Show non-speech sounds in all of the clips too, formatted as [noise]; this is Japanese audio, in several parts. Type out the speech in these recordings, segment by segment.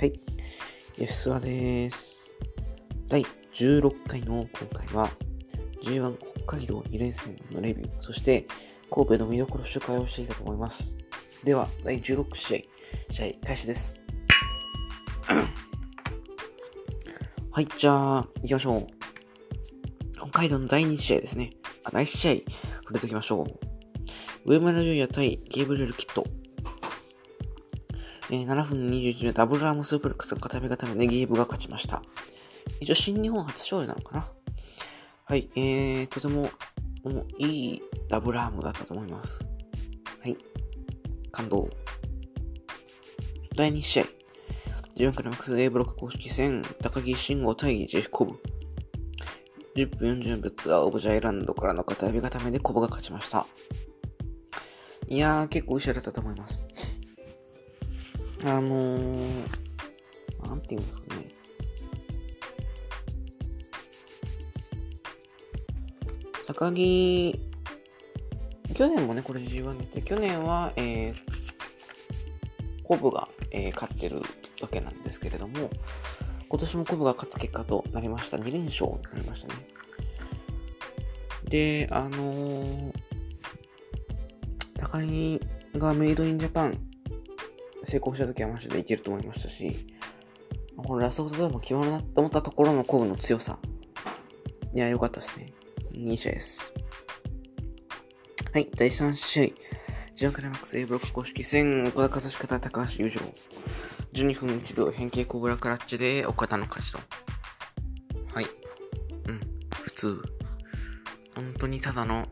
はい。F スワです。第16回の今回は G1 北海道2連戦のレビュー、そして神戸の見どころ紹介をしていたと思います。では、第16試合、試合開始です。[coughs] はい、じゃあ、行きましょう。北海道の第2試合ですね。あ、第1試合、触れておきましょう。上村優也対ゲーブリエル・キット。えー7分21秒ダブルアームスープレックスの片目固めでゲーブが勝ちました。一応新日本初勝利なのかなはい、えー、とても、もいいダブルアームだったと思います。はい、感動。第2試合。14クラマックス A ブロック公式戦、高木慎吾対ジェフコブ。10分40秒ツアーオブジャイランドからの片指固めでコブが勝ちました。いやー、結構後ろだったと思います。あのー、なんて言うんですかね。高木、去年もね、これ G1 出て、去年は、えー、コブが、えー勝ってるわけなんですけれども、今年もコブが勝つ結果となりました。2連勝になりましたね。で、あのー、高木がメイドインジャパン成功した時はマジでいけると思いましたし、このラストオブザも決まるなと思ったところのコブの強さ。いや、良かったですね。いい試合です。はい、第3試合。ジャンクライマックス A ブロック公式戦、岡田和親対高橋優勝。12分1秒変形コブラクラッチで岡田の勝ちと。はい。うん、普通。本当にただの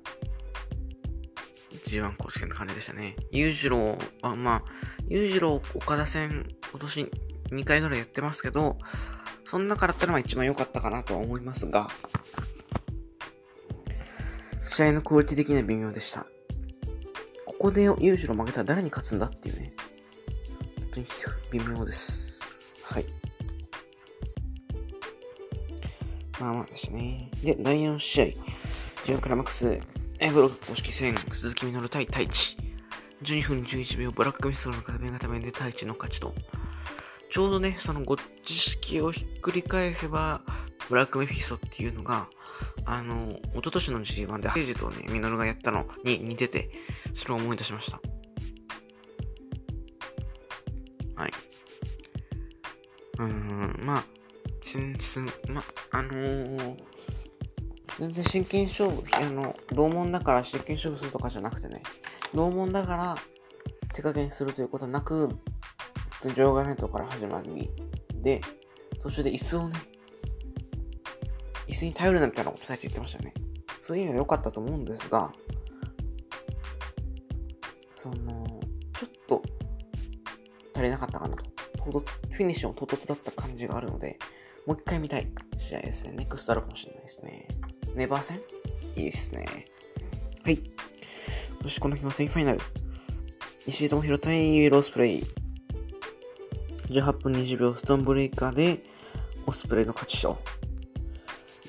G1 公式戦って感じでしたね。裕次郎は、まあ、裕次郎岡田戦今年2回ぐらいやってますけど、その中だったらまあ一番良かったかなとは思いますが、試合のクオリティ的には微妙でした。ここで裕次郎負けたら誰に勝つんだっていうね。本当に微妙です。はい。まあまあでしたね。で、第4試合。ジュンクラマックス、エブロ公式戦、鈴木みのる対太一。12分11秒、ブラックミストの片目固めで太一の勝ちと。ちょうどね、そのご知識をひっくり返せば、ブラックメフィストっていうのが、あの、一昨年の G1 で、ハイジとね、ミノルがやったのに似てて、それを思い出しました。はい。うーん、まあ、全然、まあ、あのー、全然真剣勝負、あの、同門だから真剣勝負するとかじゃなくてね、同門だから手加減するということはなく、普通に場外ネットから始まり、で、途中で椅子をね、椅子に頼るなみたいなこと最初言ってましたよね。そういう意味は良かったと思うんですが、その、ちょっと足りなかったかな。とフィニッシュも唐突だった感じがあるので、もう一回見たい試合ですね。ネクストあるかもしれないですね。ネバー戦？いいですね。はい。そしてこの日のセミファイナル。石井智弘対ロースプレイ。18分20秒ストーンブレイカーで、オスプレイの勝ちと。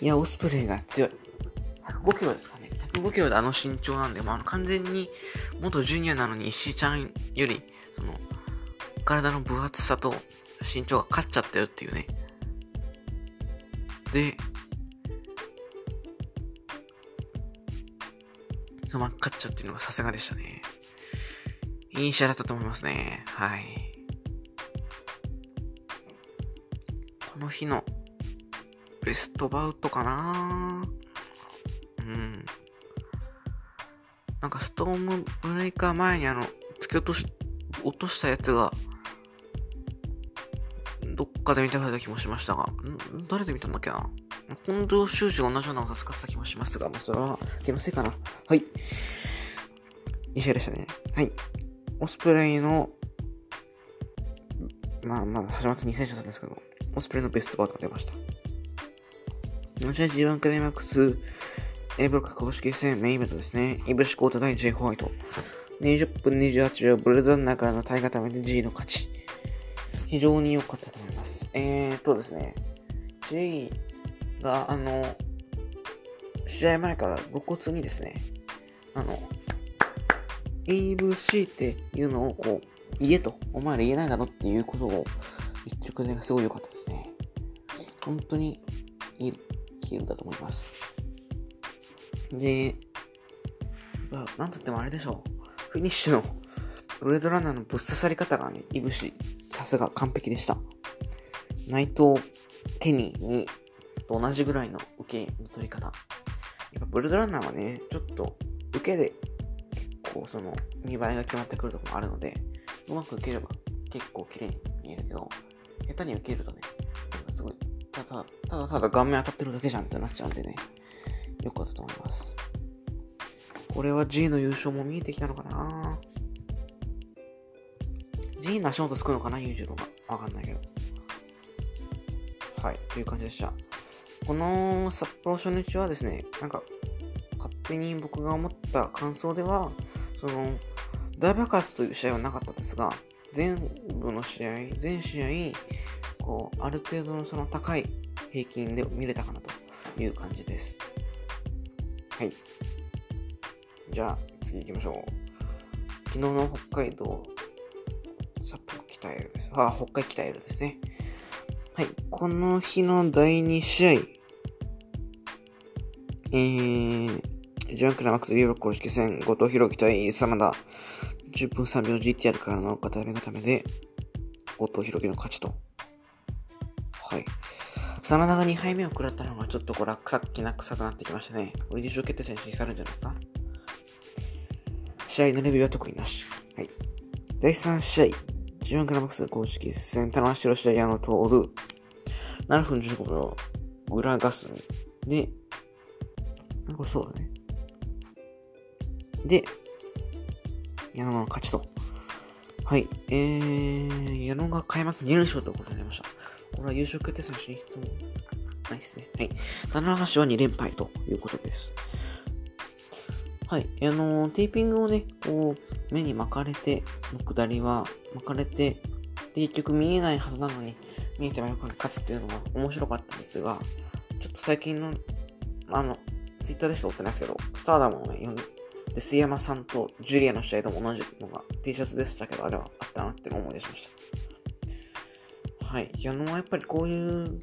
いや、オスプレイが強い。105キロですかね。105キロであの身長なんで、まあ、完全に元ジュニアなのに石井ちゃんより、その、体の分厚さと身長が勝っちゃったよっていうね。で、まあ、勝っちゃっていうのがさすがでしたね。いい試合だったと思いますね。はい。この日のベストバウトかなうん。なんかストームブレイカー前にあの、突き落とし、落としたやつが、どっかで見たかった気もしましたが、ん？誰で見たんだっけな？近藤修士が同じような技使ってた気もしますが、まあ、それは気のせいかな。はい。いい試合でしたね。はい。オスプレイの、まあまあ、始まった2選手だったんですけど、オスプレイのベストバウトが出ました。こちら G1 クライマックス A ブロック公式戦メインイベントですね。イブシコート対 J ホワイト。20分28秒、ブルドンナーからの対固めで G の勝ち。非常に良かったと思います。えーとですね、J が、あの、試合前から露骨にですね、あの、ABC っていうのをこう、言えと、お前ら言えないだろっていうことを言ってるくらいがすごい良かったですね。本当にいいヒーだと思います。で、まあ、なんとってもあれでしょう。フィニッシュのブレードランナーのぶっ刺さり方がね、いぶし、さすが完璧でした。内藤、ケニーに、と同じぐらいの受けの取り方。やっぱブレードランナーはね、ちょっと受けで結構その見栄えが決まってくるところもあるので、うまく受ければ結構綺麗に見えるけど、下手に受けるとね、なんかすごい、ただただただ顔面当たってるだけじゃんってなっちゃうんでね、よかったと思います。これは G の優勝も見えてきたのかな？G の足元つくのかな？裕次郎が。わかんないけど。はい、という感じでした。この札幌初日はですね、なんか、手に僕が思った感想では、その、大爆発という試合はなかったですが、全部の試合、全試合、こう、ある程度のその高い平均で見れたかなという感じです。はい。じゃあ、次行きましょう。昨日の北海道、札幌北エルです。あ、北海北エルですね。はい。この日の第2試合、えー、ジャンクラマックスビーバー公式戦、後藤弘樹対真田、10分3秒 GTR からの片目固めで、後藤弘樹の勝ちと。はい。真田が2敗目を食らったのがちょっとこれはさっきな臭くなってきましたね。これ優勝決定戦にさるんじゃないですか試合のレビューは特になし。はい。第3試合、G1 クラマックス公式戦、棚橋宏矢野徹、7分15秒、裏ガスで、これそうだね。で、矢野の勝ちと。はい。えー、矢野が開幕2連勝ということになりました。これは優勝決定戦進出もないですね。はい。七橋は2連敗ということです。はい。あのー、テーピングをね、こう、目に巻かれて、の下りは巻かれて、で、結局見えないはずなのに、見えてもよく勝つっていうのが面白かったんですが、ちょっと最近の、あの、ツイッターでしか追ってないですけど、スターダムをね、読んで、杉山さんとジュリアの試合でも同じのが T シャツでしたけど、あれはあったなって思い出しました。はい。矢野はやっぱりこういう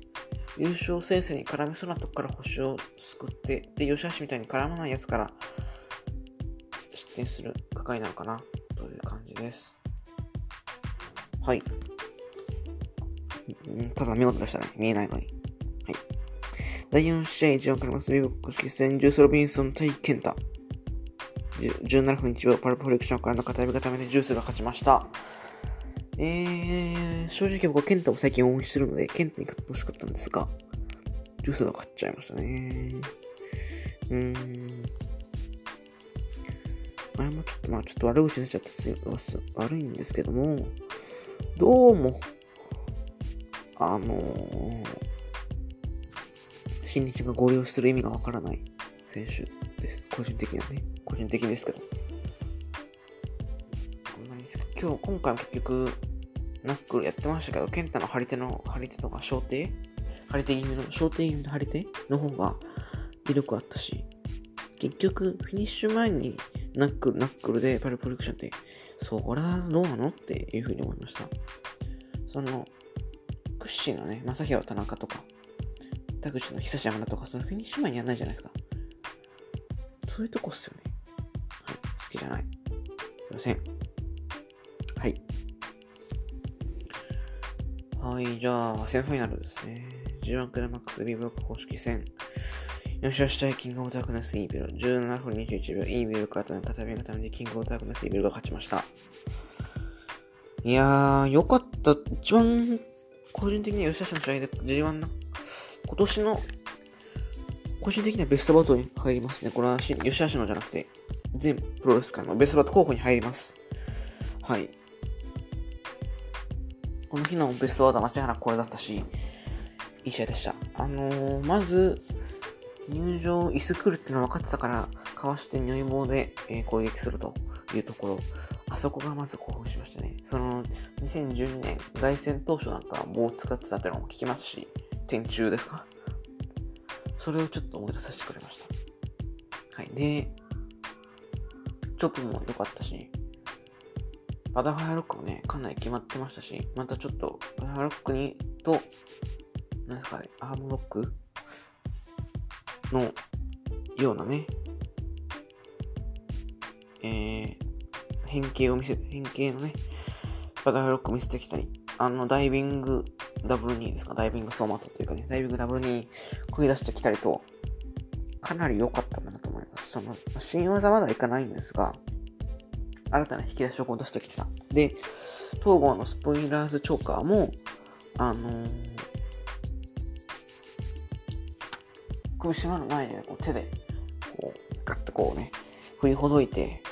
優勝戦線に絡みそうなとこから星を救って、で、吉橋みたいに絡まないやつから失点する係なのかなという感じです。はい。ただ見事でしたね。見えないのに。はい。第4試合、1番からます。ビブ公式戦、ジュース・ロビンソン対ケンタ。17分1秒パルプフレクションからの片指固めでジュースが勝ちました。えー、正直僕はケンタを最近応援してるので、ケンタに勝ってほしかったんですが、ジュースが勝っちゃいましたね。うーん。前もちょっと、まあちょっと悪口になっちゃって悪いんですけども、どうも、あのー、新日が合流する意味がわからない選手です。個人的にはね。個人的ですけど。今日、今回も結局、ナックルやってましたけど、ケンタの張り手の、張り手とか、小手？張り手気味の、小手気味の張り手？の方が威力あったし、結局、フィニッシュ前にナックル、ナックルでパルプリクションって、それはどうなのっていうふうに思いました。その、屈指のね、正宏田中とか、田口の久し山田とか、そのフィニッシュ前にやんないじゃないですか。そういうとこっすよね。はい、好きじゃない。すいません。はい。はい、じゃあ、センファイナルですね。G1 クラマックス B ブロック公式戦。吉し対キングオブダークネスイービル。17分21秒、イービルからの片目がためにキングオブダークネスイービルが勝ちました。いやー、よかった。一番、個人的には吉橋の試合で G1 の、今年の、個人的にはベストバトルに入りますね。これは吉橋のじゃなくて、全プロレス界のベストバトル候補に入ります。はい。この日のベストワードは間違いなくこれだったし、いい試合でした。あのー、まず、入場、椅子来るっていうのは分かってたから、かわして如意棒で、えー、攻撃するというところ、あそこがまず興奮しましたね。その、2012年、凱旋当初なんか棒を使ってたっていうのも聞きますし、天中ですか？それをちょっと思い出させてくれました。はい。で、チョップも良かったし、バタフライロックもね、かなり決まってましたし、またちょっと、バタフライロックに、と、なんですかね、アームロック？のようなね、えー、変形を見せ、変形のね、バタフライロックを見せてきたり、あの、ダイビングダブル2ですか、ダイビングソーマットというかね、ダイビングダブル2繰り出してきたりと、かなり良かったかなと思います。その、新技まだいかないんですが、新たな引き出しを出してきてた。で、東郷のスポイラーズチョーカーも、あのー、首絞まる前で、こう手で、こう、ガッとこうね、振りほどいて、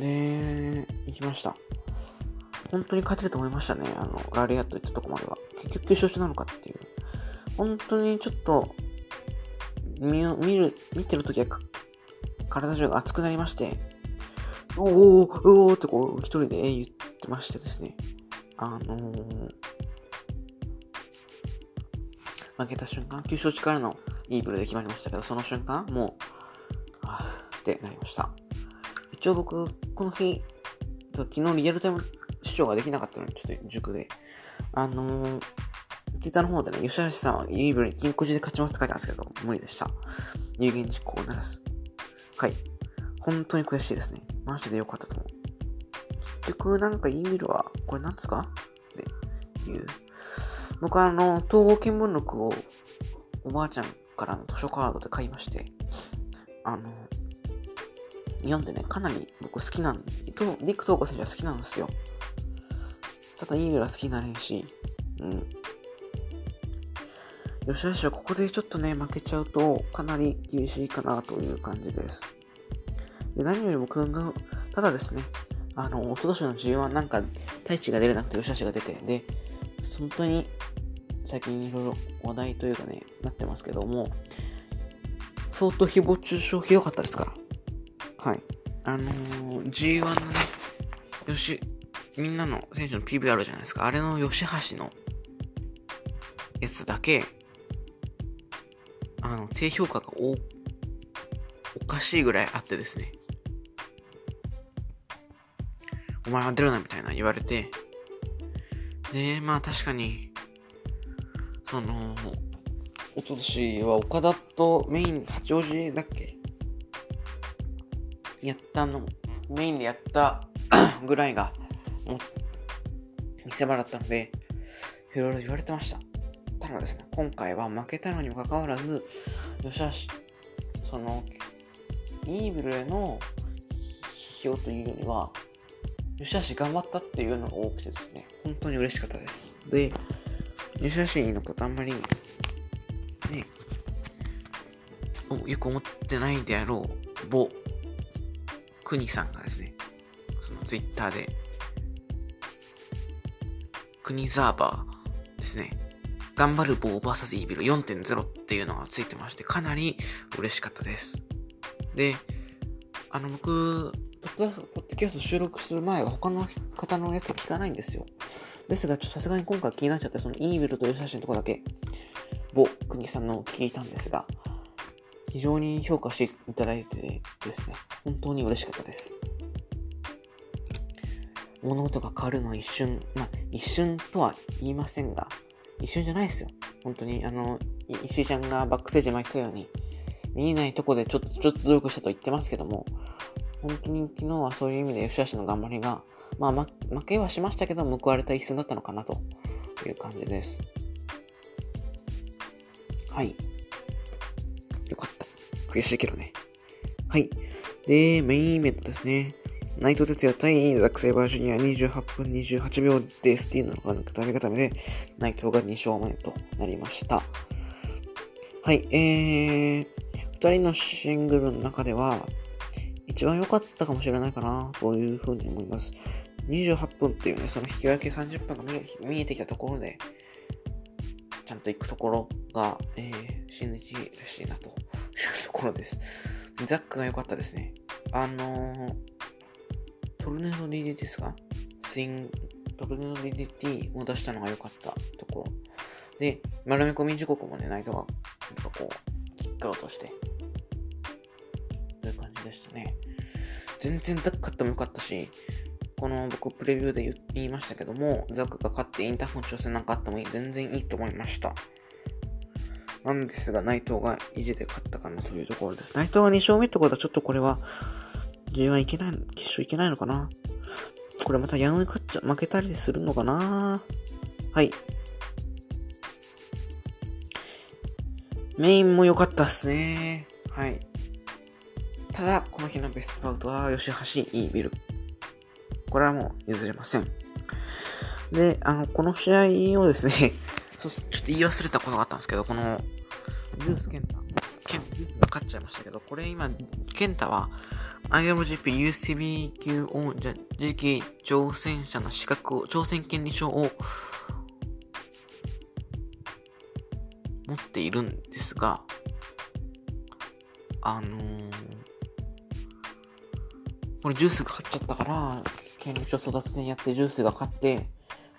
で、行きました。本当に勝てると思いましたね。あの、ラリアット行ったとこまでは。結局優勝しなのかっていう。本当にちょっと、見見る、見てるときは体中が熱くなりまして、おおおおってこう、一人で言ってましてですね。あのー、負けた瞬間、9勝力のイーブルで決まりましたけど、その瞬間、もう、はぁってなりました。一応僕、この日、昨日リアルタイム視聴ができなかったので、ちょっと塾で。あのー、ツイッターの方でね、吉橋さんはイーブルに金庫時で勝ちますって書いてあるんですけど、無理でした。有言実行ならず。はい。本当に悔しいですね。マジで良かったと思う。結局、なんかイーブルは、これなんですか？っていう。僕はあの、統合見聞録をおばあちゃんからの図書カードで買いまして、あの、読んでね、かなり僕好きなん、と、リク・トーコ選手は好きなんですよ。ただ、イーグルは好きになれんし、うん。吉橋はここでちょっとね、負けちゃうと、かなり厳しいかなという感じです。で、何よりもくんが、ただですね、あの、おととしの G1 なんか、太一が出れなくて吉橋が出て、で、本当に、最近いろいろ話題というかね、なってますけども、相当誹謗中傷ひどかったですから。はい。あのー、G1 のね、よし、みんなの選手の PV あるじゃないですか。あれの吉橋のやつだけ、あの、低評価がお、おかしいぐらいあってですね。お前は出るなみたいな言われて、で、まあ確かに、その、おととしは岡田とメイン、八王子だっけ？やったの、メインでやったぐらいが、も見せ場だったので、いろいろ言われてました。ただですね、今回は負けたのにもかかわらず、よしあし、その、イーブルへの批評というよりは、よしあし頑張ったっていうのが多くてですね、本当に嬉しかったです。で、よしあしのことあんまり、ね、よく思ってないであろう、某、国さんがですね、そのツイッターで、国ザーバーですね、頑張る棒 VS イービル4.0っていうのがついてまして、かなり嬉しかったです。で、あの、僕、ポッドキャスト収録する前は他の方のやつ聞かないんですよ。ですが、ちょっとさすがに今回気になっちゃって、そのイービルという写真のとこだけ、某国さんの聞いたんですが、非常に評価していただいてですね、本当に嬉しかったです。物事が変わるの一瞬、まあ、一瞬とは言いませんが、一瞬じゃないですよ。本当に、あの、石井ちゃんがバックステージ巻いてたように、見えないとこでちょっと、ちょっと努力したと言ってますけども、本当に昨日はそういう意味で吉橋の頑張りが、まあ、負けはしましたけど、報われた一戦だったのかなという感じです。はい。よかった。悔しいけどね。はい。で、メインイベントですね。内藤哲也対ザック・セイバージュニア28分28秒ですっていうのがダメ固めで、内藤が2勝目となりました。はい、えー、2人のシングルの中では、一番良かったかもしれないかな、というふうに思います。28分っていうね、その引き分け30分が見えてきたところで、ちゃんと行くところが、えー、新日らしいなというところです。ザックが良かったですね。あのー、トルネード DDT ですかスイン、トルネード DDT を出したのが良かったところ。で、丸め込み時刻もね、ナイトが、なんかこう、キックアウトして、という感じでしたね。全然ダック勝っても良かったし、この僕プレビューで言いましたけども、ザックが勝ってインターホン挑戦なんかあってもいい全然いいと思いました。なんですが、内藤が意地で勝ったかなというところです。内藤が2勝目ってことはちょっとこれは G1 いけない、決勝いけないのかな？これまたヤンウェ勝っちゃ、負けたりするのかな？はい。メインも良かったっすね。はい。ただ、この日のベストバウトは、吉橋イービル。これはもう譲れません。で、あの、この試合をですね [laughs] そうちょっと言い忘れたことがあったんですけど、この、ジュースケンタ、ケン勝っちゃいましたけど、これ今、ケンタは、IWGP UCB 級王者次期挑戦者の資格を、挑戦権利書を持っているんですが、あのー、これジュースが勝っちゃったから、権利書争奪戦やってジュースが勝って、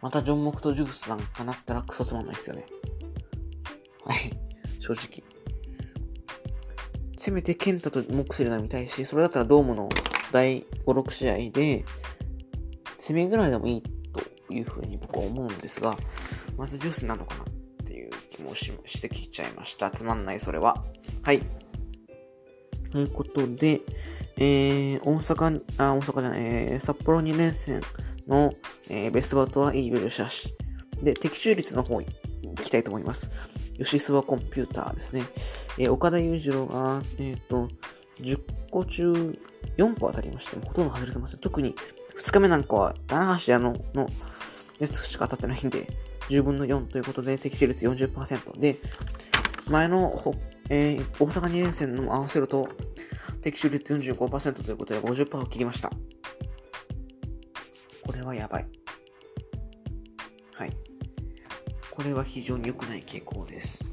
またジョン・モクとジュースなんかなったらクソつまんないですよね。はい。正直。せめてケンタとモクセルが見たいし、それだったらドームの第5、6試合で、攻めぐらいでもいいというふうに僕は思うんですが、まずジュースなのかなっていう気もししてきちゃいました。つまんない、それは。はい。ということで、えー、大阪、あ、大阪じゃない、えー、札幌2連戦の、えー、ベストバットはイーグルシャシ。で、的中率の方行きたいと思います。吉諏訪コンピューターですね。えー、岡田裕次郎が、えっ、ー、と、10個中4個当たりまして、ほとんど外れてます特に2日目なんかは、棚橋屋ののやつしか当たってないんで、10分の4ということで、適正率40%で、前のほ、えー、大阪2連戦の合わせると、適正率45%ということで50%を切りました。これはやば。い。これは非常に良くない傾向です。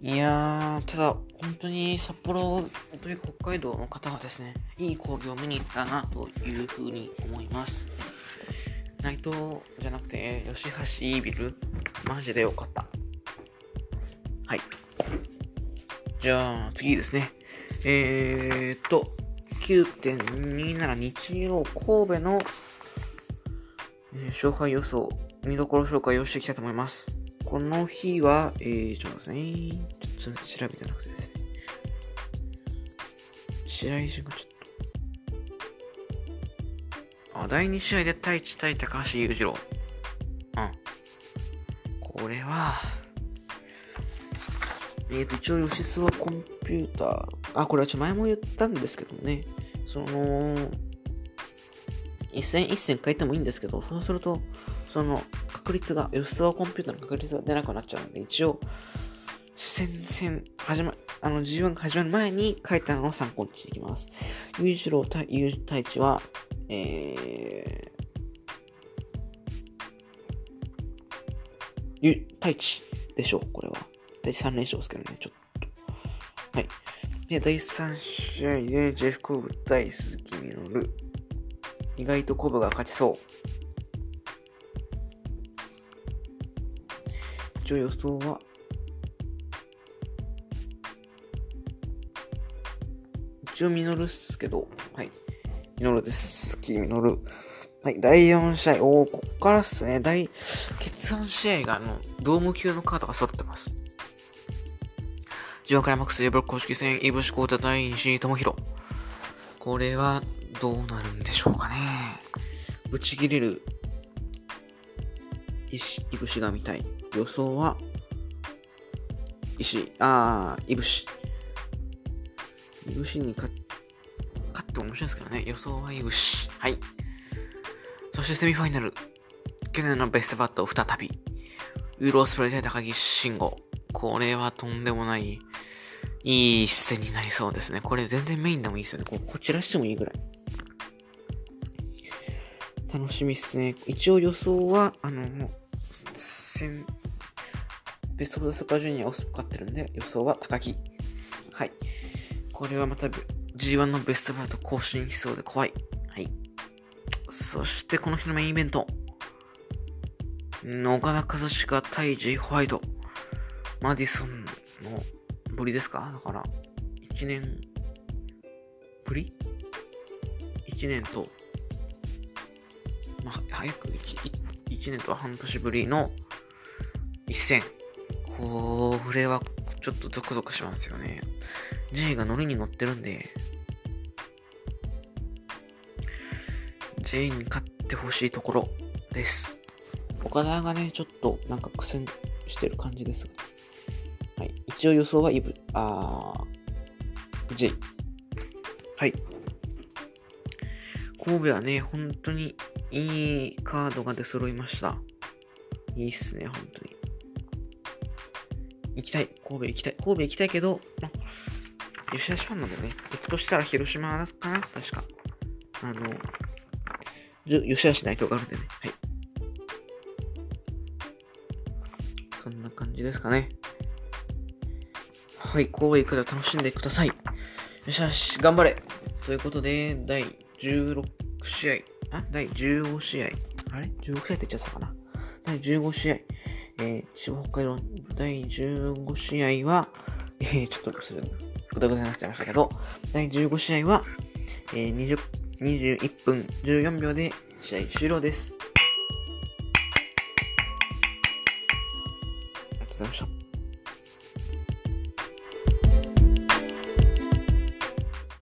いやー、ただ、本当に札幌というか北海道の方はですね、いい工業を見に行ったなというふうに思います。内藤じゃなくて、吉橋ビル、マジで良かった。はい。じゃあ、次ですね。えーっと、9.27日曜神戸の、えー、勝敗予想見どころ紹介をしていきたいと思います。この日は、えー、ちょっとですね。ちょっと調べてなくてですね。試合順がちょっと。あ、第2試合で対1対高橋裕次郎。うん。これは、えっ、ー、と、一応、吉諏訪コンピューター。あ、これはちょっと前も言ったんですけどね。その、一戦一戦変えてもいいんですけど、そうすると、その確率が、吉沢コンピューターの確率が出なくなっちゃうんで、一応、戦線、始ま、あの、G1 が始まる前に書いたのを参考にしていきます。裕次郎対裕太一は、えー、ゆ、太一でしょう、これは。第3連勝ですけどね、ちょっと。はい。で、第3試合で、ジェフコブ対鈴木みのる。意外とコブが勝ちそう。一応予想は、一応ミノルっすけど、はい。ミノルです。スキーミノル。はい、第4試合。おー、こっからっすね。第、決算試合が、あの、ドーム級のカードが揃ってます。ジオクライマックス A ブロック公式戦、イブシコータ対西智弘。これは、どうなるんでしょうかね。ぶち切れる、石、いぶしが見たい。予想は、石、あー、いぶし。いぶしに勝って面白いですけどね。予想はいぶし。はい。そしてセミファイナル。去年のベストバット再び。ウーロースプレイで高木慎吾。これはとんでもない、いい一戦になりそうですね。これ全然メインでもいいですよね。ここちらしてもいいぐらい。楽しみっすね。一応予想は、あの、戦、ベストオブザスーパージュニアを勝ってるんで、予想は高木。はい。これはまた G1 のベストバート更新しそうで怖い。はい。そしてこの日のメインイベント。野田和親対 J ホワイト。マディソンのぶりですか？だから、1年ぶり ?1 年と、まあ、早く 1, 1年と半年ぶりの一戦。これはちょっとゾクゾクしますよね。J がノリに乗ってるんで、J に勝ってほしいところです。岡田がね、ちょっとなんか苦戦してる感じですが。一応予想はイブ、あー、J。はい。神戸はね、本当にいいカードが出揃いました。いいっすね、本当に。行きたい。神戸行きたい。神戸行きたいけど、まあ、吉田ファンなんでね、行くとしたら広島かな確か。あの、吉田市内藤があるんでね。はい。そんな感じですかね。はい、神戸行くら楽しんでください。よしよし、頑張れということで、第16試合、あ？第15試合、あれ ?16 試合って言っちゃったかな第15試合、えー、千葉北海道第15試合は、えー、ちょっとそれ、ぐだぐだになっちゃいましたけど、第15試合は、えー、20、21分14秒で試合終了です。ありがとうございました。